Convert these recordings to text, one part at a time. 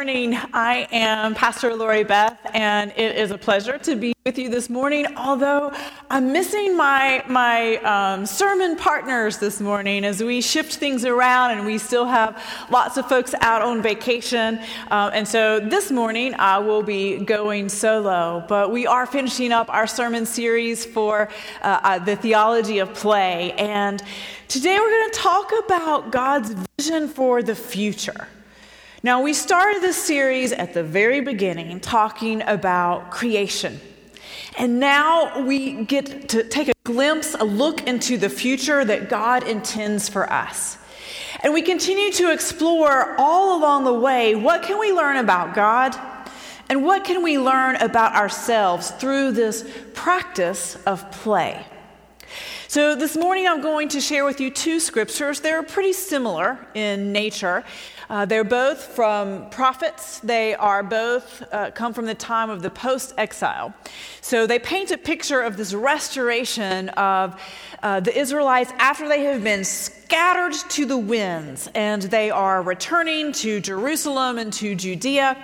Morning. I am Pastor Lori Beth, and it is a pleasure to be with you this morning. Although I'm missing my my um, sermon partners this morning as we shift things around, and we still have lots of folks out on vacation. Um, and so this morning I will be going solo. But we are finishing up our sermon series for uh, uh, the theology of play, and today we're going to talk about God's vision for the future. Now, we started this series at the very beginning talking about creation. And now we get to take a glimpse, a look into the future that God intends for us. And we continue to explore all along the way what can we learn about God and what can we learn about ourselves through this practice of play. So, this morning I'm going to share with you two scriptures. They're pretty similar in nature, uh, they're both from prophets. They are both uh, come from the time of the post exile. So they paint a picture of this restoration of uh, the Israelites after they have been scattered to the winds and they are returning to Jerusalem and to Judea.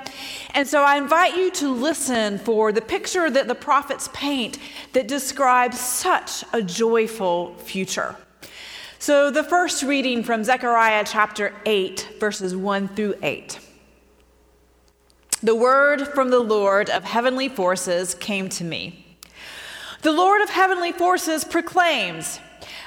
And so I invite you to listen for the picture that the prophets paint that describes such a joyful future. So, the first reading from Zechariah chapter 8, verses 1 through 8. The word from the Lord of heavenly forces came to me. The Lord of heavenly forces proclaims,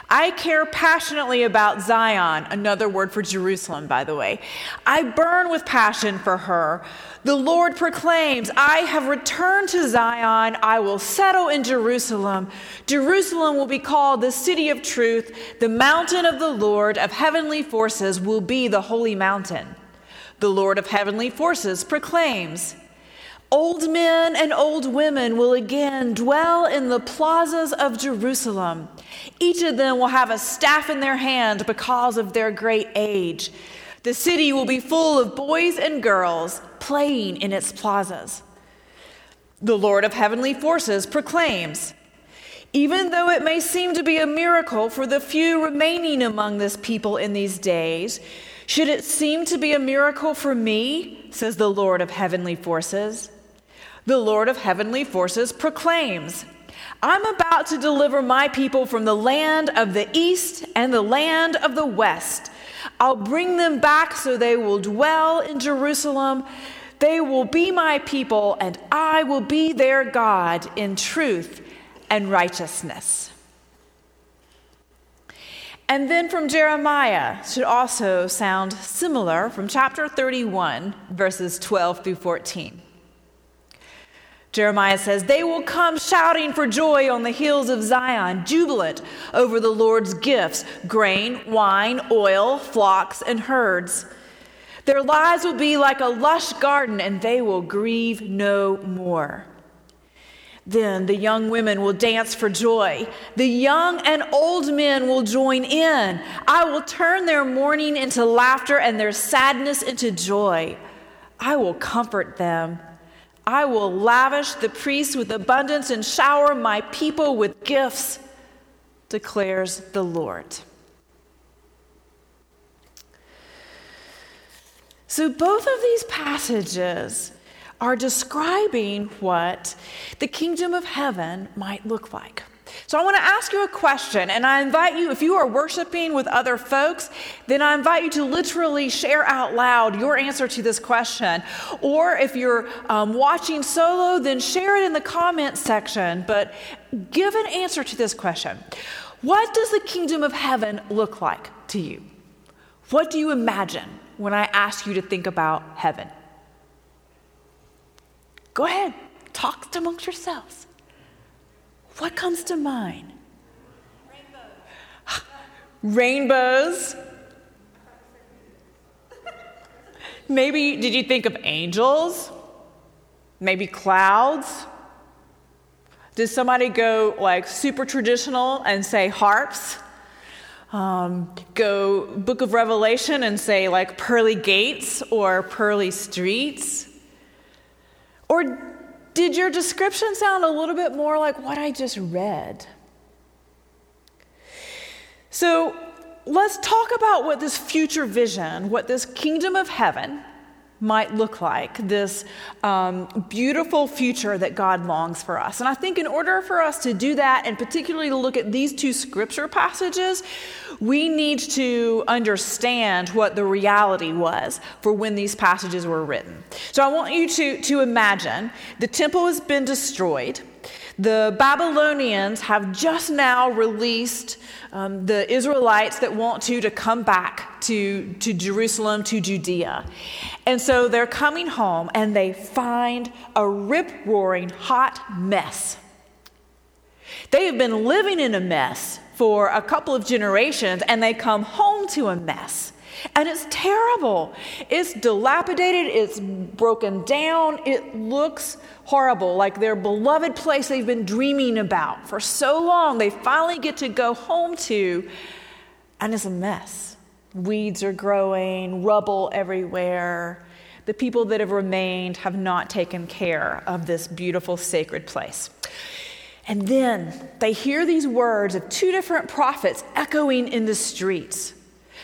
I care passionately about Zion, another word for Jerusalem, by the way. I burn with passion for her. The Lord proclaims, I have returned to Zion. I will settle in Jerusalem. Jerusalem will be called the city of truth. The mountain of the Lord of heavenly forces will be the holy mountain. The Lord of heavenly forces proclaims, Old men and old women will again dwell in the plazas of Jerusalem. Each of them will have a staff in their hand because of their great age. The city will be full of boys and girls playing in its plazas. The Lord of heavenly forces proclaims Even though it may seem to be a miracle for the few remaining among this people in these days, should it seem to be a miracle for me, says the Lord of heavenly forces? the Lord of heavenly forces proclaims I'm about to deliver my people from the land of the east and the land of the west. I'll bring them back so they will dwell in Jerusalem. They will be my people, and I will be their God in truth and righteousness. And then from Jeremiah should also sound similar from chapter 31, verses 12 through 14. Jeremiah says, They will come shouting for joy on the hills of Zion, jubilant over the Lord's gifts grain, wine, oil, flocks, and herds. Their lives will be like a lush garden, and they will grieve no more. Then the young women will dance for joy. The young and old men will join in. I will turn their mourning into laughter and their sadness into joy. I will comfort them I will lavish the priests with abundance and shower my people with gifts, declares the Lord. So, both of these passages are describing what the kingdom of heaven might look like. So I want to ask you a question, and I invite you, if you are worshiping with other folks, then I invite you to literally share out loud your answer to this question. Or if you're um, watching solo, then share it in the comments section, but give an answer to this question What does the kingdom of heaven look like to you? What do you imagine when I ask you to think about heaven? Go ahead, talk amongst yourselves. What comes to mind? Rainbows. Rainbows. Maybe, did you think of angels? Maybe clouds? Did somebody go like super traditional and say harps? Um, go Book of Revelation and say like pearly gates or pearly streets? Or did your description sound a little bit more like what I just read? So let's talk about what this future vision, what this kingdom of heaven might look like, this um, beautiful future that God longs for us. And I think in order for us to do that, and particularly to look at these two scripture passages, we need to understand what the reality was for when these passages were written. So I want you to, to imagine the temple has been destroyed. The Babylonians have just now released um, the Israelites that want to to come back to, to Jerusalem, to Judea. And so they're coming home and they find a rip roaring hot mess. They have been living in a mess for a couple of generations and they come home to a mess. And it's terrible. It's dilapidated, it's broken down, it looks horrible, like their beloved place they've been dreaming about for so long. They finally get to go home to, and it's a mess. Weeds are growing, rubble everywhere. The people that have remained have not taken care of this beautiful sacred place. And then they hear these words of two different prophets echoing in the streets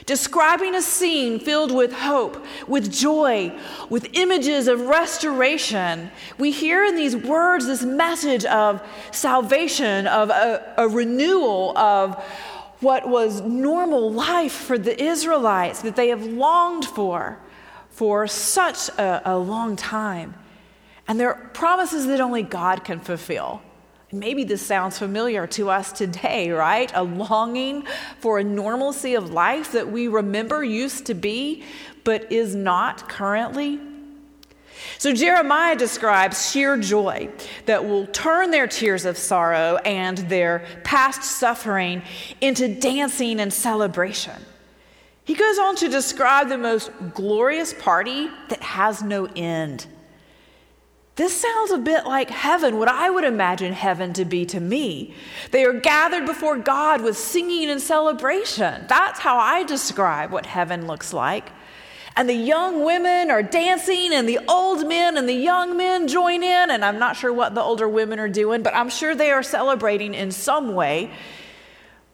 describing a scene filled with hope, with joy, with images of restoration. We hear in these words this message of salvation, of a, a renewal of what was normal life for the Israelites that they have longed for for such a, a long time. And they're promises that only God can fulfill. Maybe this sounds familiar to us today, right? A longing for a normalcy of life that we remember used to be, but is not currently. So Jeremiah describes sheer joy that will turn their tears of sorrow and their past suffering into dancing and celebration. He goes on to describe the most glorious party that has no end. This sounds a bit like heaven, what I would imagine heaven to be to me. They are gathered before God with singing and celebration. That's how I describe what heaven looks like. And the young women are dancing, and the old men and the young men join in. And I'm not sure what the older women are doing, but I'm sure they are celebrating in some way.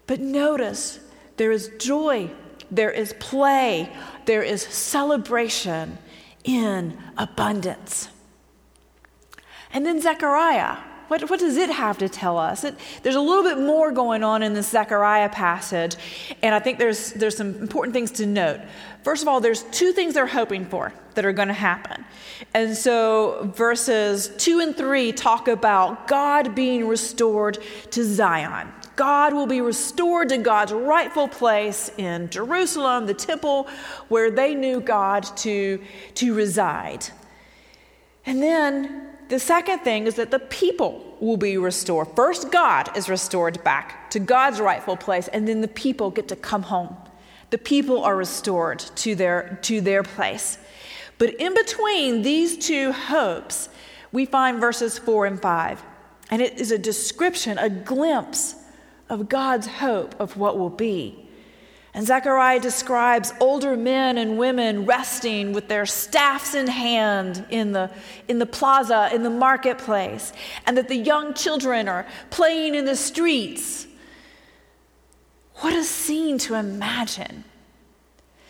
But notice there is joy, there is play, there is celebration in abundance. And then Zechariah. What, what does it have to tell us? It, there's a little bit more going on in this Zechariah passage, and I think there's, there's some important things to note. First of all, there's two things they're hoping for that are going to happen. And so verses 2 and 3 talk about God being restored to Zion. God will be restored to God's rightful place in Jerusalem, the temple where they knew God to, to reside. And then the second thing is that the people will be restored. First, God is restored back to God's rightful place, and then the people get to come home. The people are restored to their, to their place. But in between these two hopes, we find verses four and five. And it is a description, a glimpse of God's hope of what will be. And Zechariah describes older men and women resting with their staffs in hand in the, in the plaza, in the marketplace, and that the young children are playing in the streets. What a scene to imagine.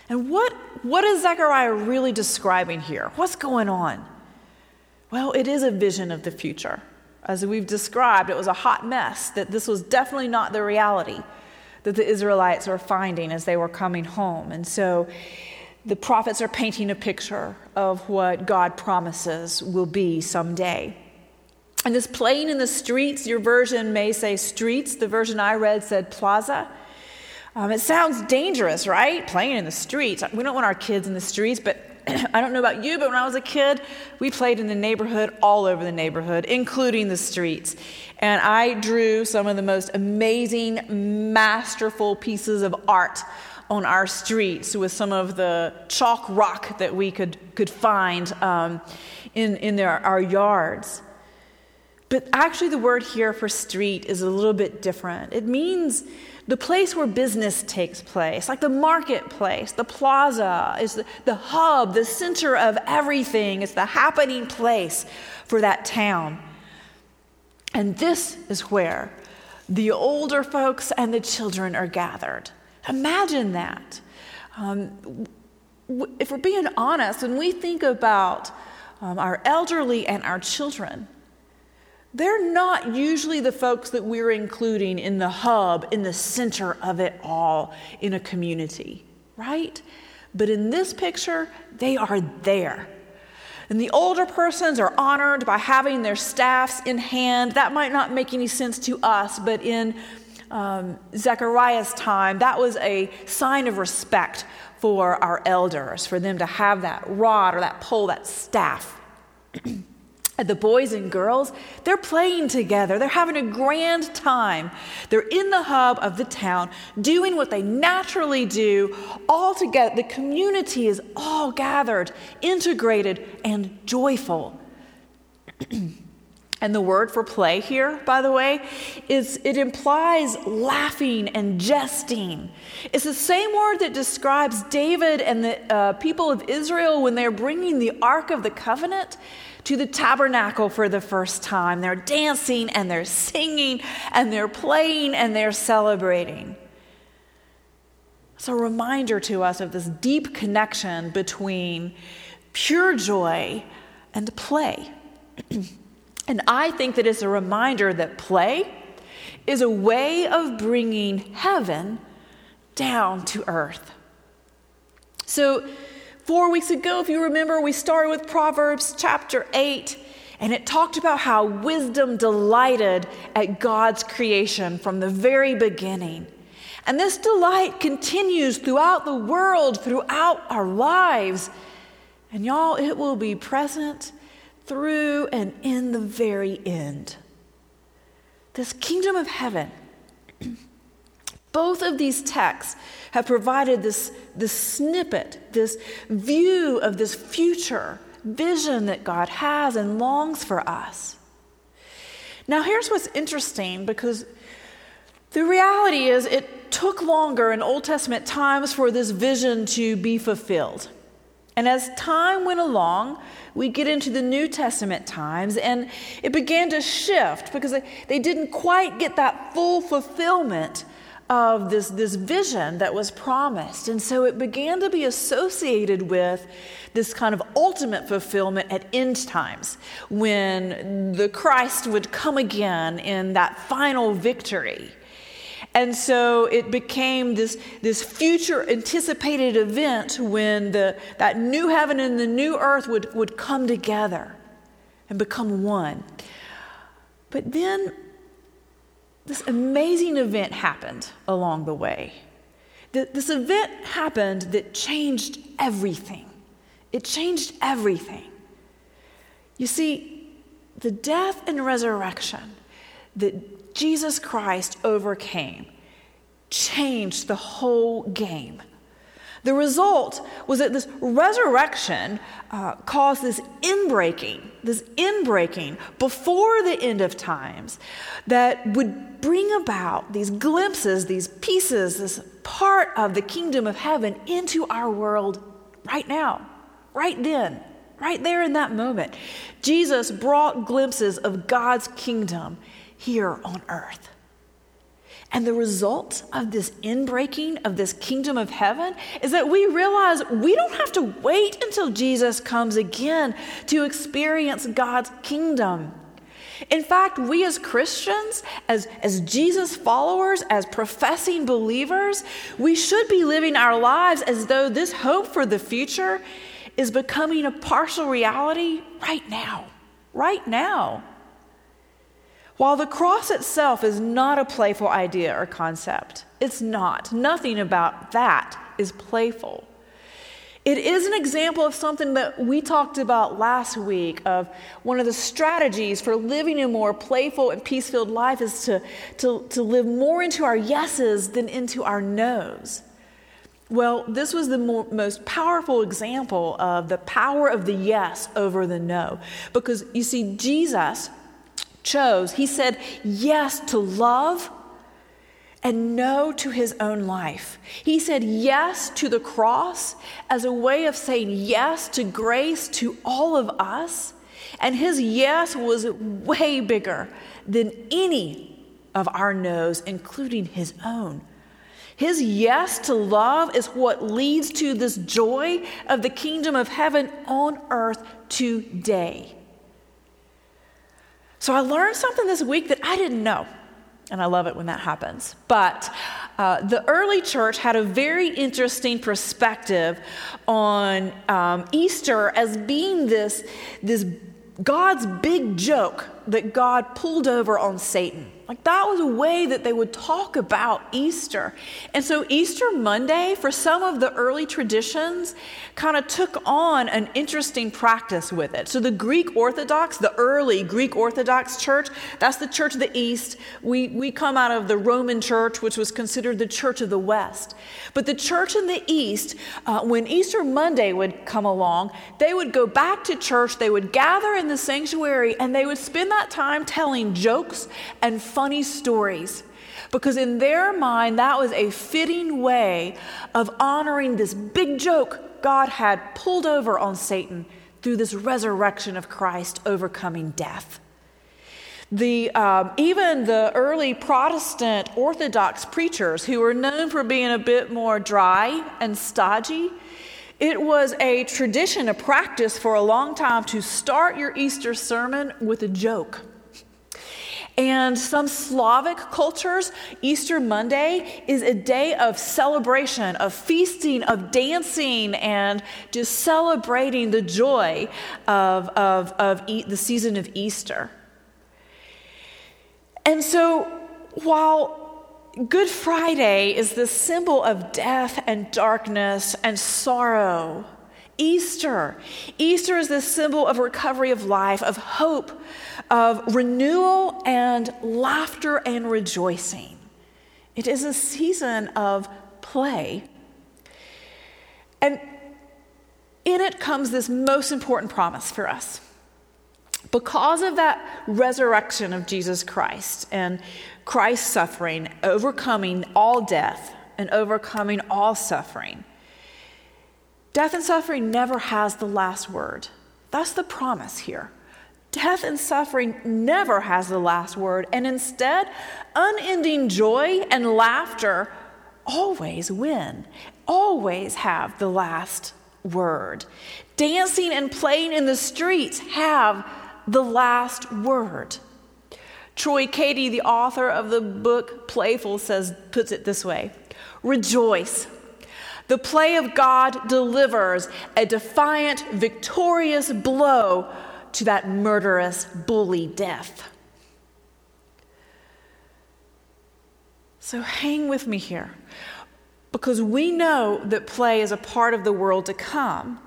And what, what is Zechariah really describing here? What's going on? Well, it is a vision of the future. As we've described, it was a hot mess, that this was definitely not the reality that the Israelites were finding as they were coming home. And so the prophets are painting a picture of what God promises will be someday. And this playing in the streets, your version may say streets. The version I read said plaza. Um, it sounds dangerous, right? Playing in the streets. We don't want our kids in the streets, but I don't know about you, but when I was a kid, we played in the neighborhood, all over the neighborhood, including the streets. And I drew some of the most amazing, masterful pieces of art on our streets with some of the chalk rock that we could, could find um, in, in their, our yards. But actually, the word here for street is a little bit different. It means the place where business takes place, like the marketplace, the plaza, is the, the hub, the center of everything. It's the happening place for that town. And this is where the older folks and the children are gathered. Imagine that. Um, if we're being honest, when we think about um, our elderly and our children, they're not usually the folks that we're including in the hub, in the center of it all in a community, right? But in this picture, they are there. And the older persons are honored by having their staffs in hand. That might not make any sense to us, but in um, Zechariah's time, that was a sign of respect for our elders, for them to have that rod or that pole, that staff. the boys and girls, they're playing together. They're having a grand time. They're in the hub of the town doing what they naturally do all together. The community is all gathered, integrated, and joyful. and the word for play here, by the way, is it implies laughing and jesting. It's the same word that describes David and the uh, people of Israel when they're bringing the Ark of the Covenant to the tabernacle for the first time. They're dancing and they're singing and they're playing and they're celebrating. It's a reminder to us of this deep connection between pure joy and play. and I think that it's a reminder that play is a way of bringing heaven down to earth. So, Four weeks ago, if you remember, we started with Proverbs chapter 8, and it talked about how wisdom delighted at God's creation from the very beginning. And this delight continues throughout the world, throughout our lives. And y'all, it will be present through and in the very end. This kingdom of heaven, both of these texts have provided this, this snippet, this view of this future vision that God has and longs for us. Now, here's what's interesting because the reality is it took longer in Old Testament times for this vision to be fulfilled. And as time went along, we get into the New Testament times, and it began to shift because they, they didn't quite get that full fulfillment of this, this vision that was promised. And so it began to be associated with this kind of ultimate fulfillment at end times when the Christ would come again in that final victory. And so it became this, this future anticipated event when the, that new heaven and the new earth would, would come together and become one. But then this amazing event happened along the way. This event happened that changed everything. It changed everything. You see, the death and resurrection that Jesus Christ overcame changed the whole game. The result was that this resurrection uh, caused this inbreaking, this inbreaking before the end of times that would bring about these glimpses, these pieces, this part of the kingdom of heaven into our world right now, right then, right there in that moment. Jesus brought glimpses of God's kingdom here on earth. And the result of this inbreaking of this kingdom of heaven is that we realize we don't have to wait until Jesus comes again to experience God's kingdom. In fact, we as Christians, as, as Jesus followers, as professing believers, we should be living our lives as though this hope for the future is becoming a partial reality right now. Right now. While the cross itself is not a playful idea or concept, it's not. Nothing about that is playful. It is an example of something that we talked about last week of one of the strategies for living a more playful and peace filled life is to, to, to live more into our yeses than into our nos. Well, this was the more, most powerful example of the power of the yes over the no. Because you see, Jesus chose, he said yes to love and no to his own life. He said yes to the cross as a way of saying yes to grace to all of us. And his yes was way bigger than any of our no's, including his own. His yes to love is what leads to this joy of the kingdom of heaven on earth today. So I learned something this week that I didn't know. And I love it when that happens. But uh, the early church had a very interesting perspective on um, Easter as being this, this God's big joke that God pulled over on Satan. Like that was a way that they would talk about Easter. And so Easter Monday, for some of the early traditions, kind of took on an interesting practice with it. So the Greek Orthodox, the early Greek Orthodox church, that's the church of the East. We, we come out of the Roman church, which was considered the church of the West. But the church in the East, uh, when Easter Monday would come along, they would go back to church, they would gather in the sanctuary, and they would spend that time telling jokes and fun funny stories because in their mind, that was a fitting way of honoring this big joke God had pulled over on Satan through this resurrection of Christ overcoming death. The, um, even the early Protestant Orthodox preachers, who were known for being a bit more dry and stodgy, it was a tradition, a practice for a long time to start your Easter sermon with a joke. And some Slavic cultures, Easter Monday is a day of celebration, of feasting, of dancing, and just celebrating the joy of, of, of e- the season of Easter. And so, while Good Friday is the symbol of death and darkness and sorrow, Easter. Easter is the symbol of recovery of life, of hope, of renewal and laughter and rejoicing. It is a season of play. And in it comes this most important promise for us. Because of that resurrection of Jesus Christ and Christ's suffering, overcoming all death and overcoming all suffering, Death and suffering never has the last word. That's the promise here. Death and suffering never has the last word, and instead, unending joy and laughter always win, always have the last word. Dancing and playing in the streets have the last word. Troy Cady, the author of the book Playful, says puts it this way: Rejoice the play of God delivers a defiant, victorious blow to that murderous bully death. So hang with me here, because we know that play is a part of the world to come.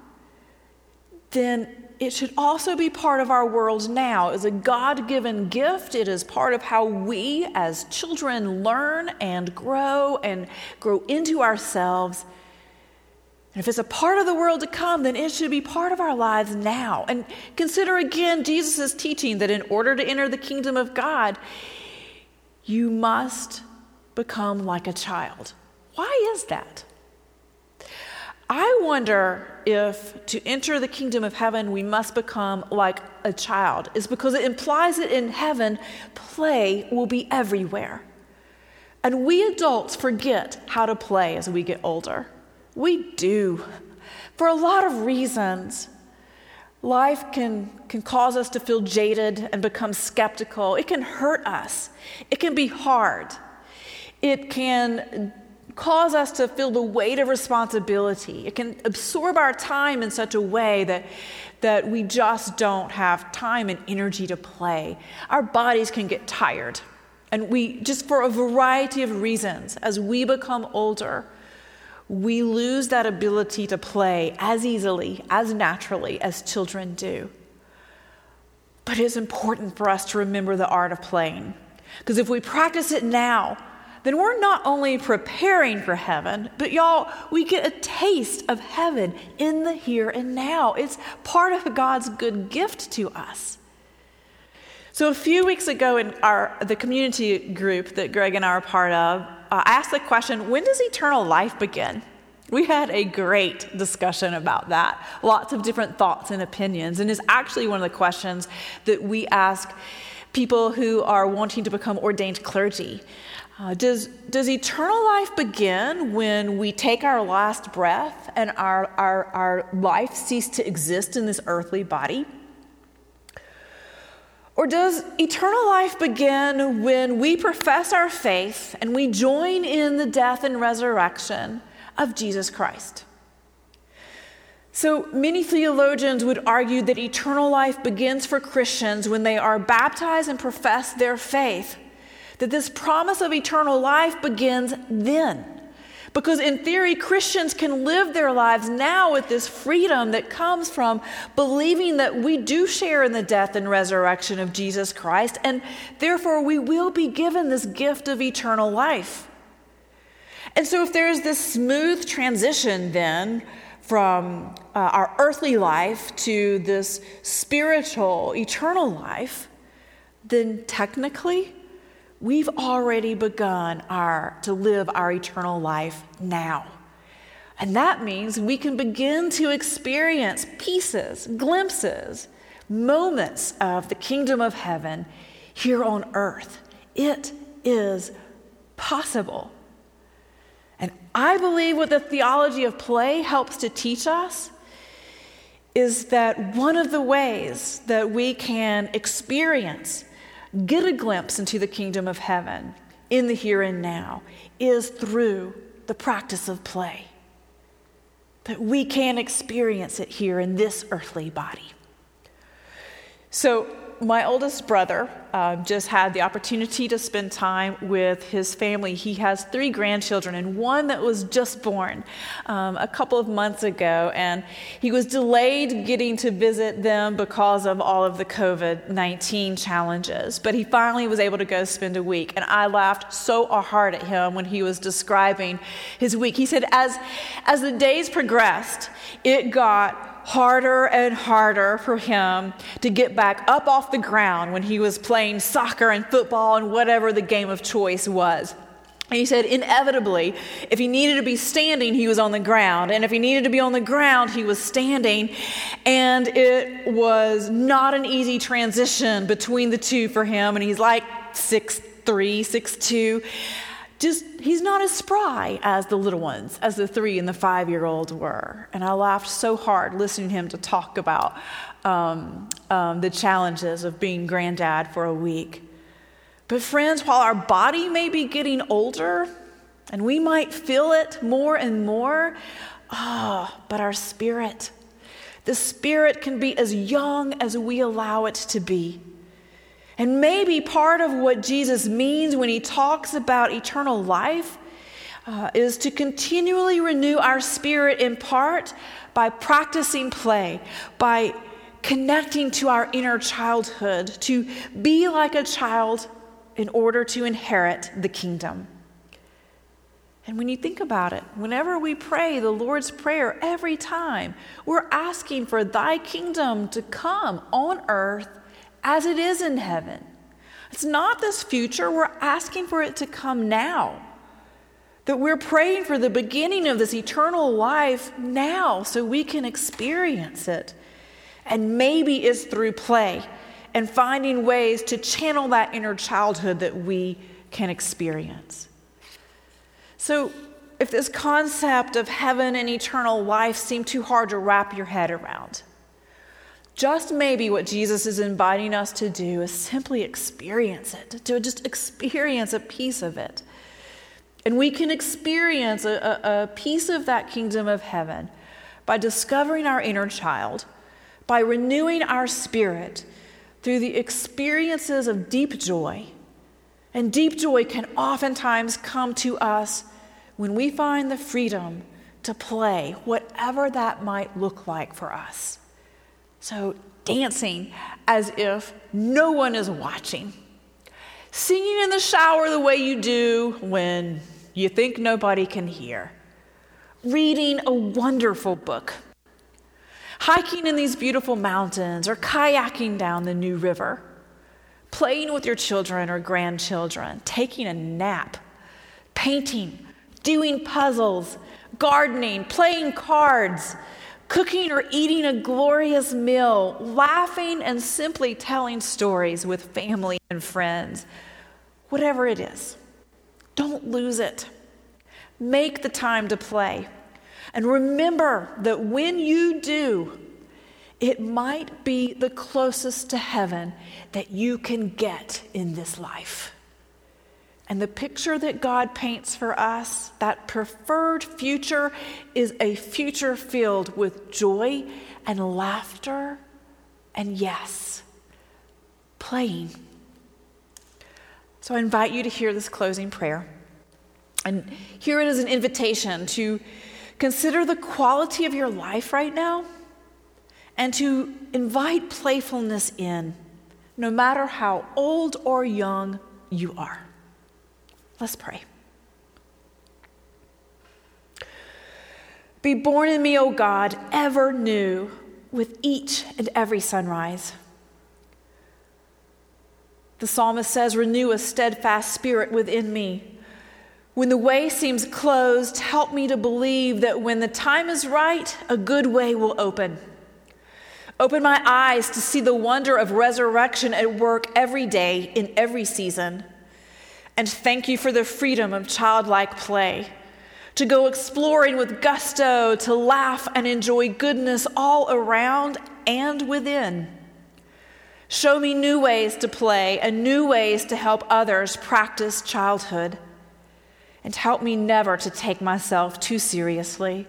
Then it should also be part of our world now. It's a God given gift. It is part of how we as children learn and grow and grow into ourselves and if it's a part of the world to come, then it should be part of our lives now. And consider again Jesus' teaching that in order to enter the kingdom of God, you must become like a child. Why is that? I wonder if to enter the kingdom of heaven we must become like a child, is because it implies that in heaven, play will be everywhere. And we adults forget how to play as we get older. We do. For a lot of reasons. Life can, can cause us to feel jaded and become skeptical. It can hurt us. It can be hard. It can cause us to feel the weight of responsibility. It can absorb our time in such a way that, that we just don't have time and energy to play. Our bodies can get tired. And we, just for a variety of reasons, as we become older, we lose that ability to play as easily, as naturally as children do. But it's important for us to remember the art of playing. Because if we practice it now, then we're not only preparing for heaven, but y'all, we get a taste of heaven in the here and now. It's part of God's good gift to us. So a few weeks ago in our the community group that Greg and I are part of, uh, I asked the question when does eternal life begin? We had a great discussion about that. Lots of different thoughts and opinions. And it's actually one of the questions that we ask people who are wanting to become ordained clergy. Uh, does, does eternal life begin when we take our last breath and our, our, our life cease to exist in this earthly body? Or does eternal life begin when we profess our faith and we join in the death and resurrection of Jesus Christ? So many theologians would argue that eternal life begins for Christians when they are baptized and profess their faith that this promise of eternal life begins then. Because in theory, Christians can live their lives now with this freedom that comes from believing that we do share in the death and resurrection of Jesus Christ, and therefore we will be given this gift of eternal life. And so, if there's this smooth transition then from uh, our earthly life to this spiritual, eternal life, then technically, we've already begun our, to live our eternal life now. And that means we can begin to experience pieces, glimpses, moments of the kingdom of heaven here on earth. It is possible. And I believe what the theology of play helps to teach us is that one of the ways that we can experience get a glimpse into the kingdom of heaven in the here and now is through the practice of play. That we can experience it here in this earthly body. So, my oldest brother uh, just had the opportunity to spend time with his family. He has three grandchildren, and one that was just born um, a couple of months ago. And he was delayed getting to visit them because of all of the COVID 19 challenges. But he finally was able to go spend a week. And I laughed so hard at him when he was describing his week. He said, as, as the days progressed, it got harder and harder for him to get back up off the ground when he was playing soccer and football and whatever the game of choice was. And he said, inevitably, if he needed to be standing, he was on the ground. And if he needed to be on the ground, he was standing. And it was not an easy transition between the two for him. And he's like six three, six two just he's not as spry as the little ones, as the three and the five year olds were. And I laughed so hard listening to him to talk about um, um, the challenges of being granddad for a week. But, friends, while our body may be getting older and we might feel it more and more, ah, oh, but our spirit, the spirit can be as young as we allow it to be. And maybe part of what Jesus means when he talks about eternal life uh, is to continually renew our spirit in part by practicing play, by connecting to our inner childhood, to be like a child in order to inherit the kingdom. And when you think about it, whenever we pray the Lord's Prayer, every time, we're asking for thy kingdom to come on earth as it is in heaven. It's not this future, we're asking for it to come now. That we're praying for the beginning of this eternal life now so we can experience it. And maybe it's through play and finding ways to channel that inner childhood that we can experience. So, if this concept of heaven and eternal life seem too hard to wrap your head around, just maybe what Jesus is inviting us to do is simply experience it, to just experience a piece of it. And we can experience a, a, a, piece of that kingdom of heaven by discovering our inner child, by renewing our spirit through the experiences of deep joy. And deep joy can oftentimes come to us when we find the freedom to play, whatever that might look like for us. So, dancing as if no one is watching. Singing in the shower the way you do when you think nobody can hear. Reading a wonderful book. Hiking in these beautiful mountains or kayaking down the new river. Playing with your children or grandchildren. Taking a nap. Painting. Doing puzzles. Gardening. Playing cards cooking or eating a glorious meal, laughing and simply telling stories with family and friends, whatever it is, Don't lose it. Make the time to play. And remember that when you do, it might be the closest to heaven that you can get in this life. And the picture that God paints for us, that preferred future, is a future filled with joy and laughter and, yes, playing. So I invite you to hear this closing prayer. And hear it as an invitation to consider the quality of your life right now and to invite playfulness in, no matter how old or young you are. Let's pray. Be born in me, O God, ever new, with each and every sunrise. The psalmist says, Renew a steadfast spirit within me. When the way seems closed, help me to believe that when the time is right, a good way will open. Open my eyes to see the wonder of resurrection at work every day in every season. And thank you for the freedom of childlike play, to go exploring with gusto, to laugh and enjoy goodness all around and within. Show me new ways to play and new ways to help others practice childhood. And help me never to take myself too seriously.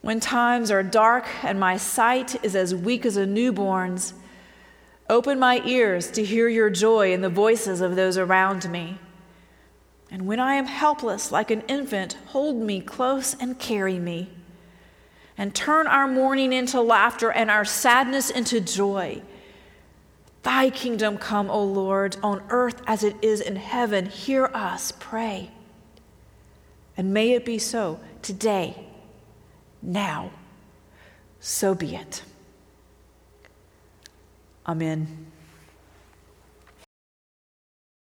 When times are dark and my sight is as weak as a newborn's, Open my ears to hear your joy in the voices of those around me. And when I am helpless like an infant, hold me close and carry me. And turn our mourning into laughter and our sadness into joy. Thy kingdom come, O Lord, on earth as it is in heaven. Hear us pray. And may it be so today, now. So be it. Amen.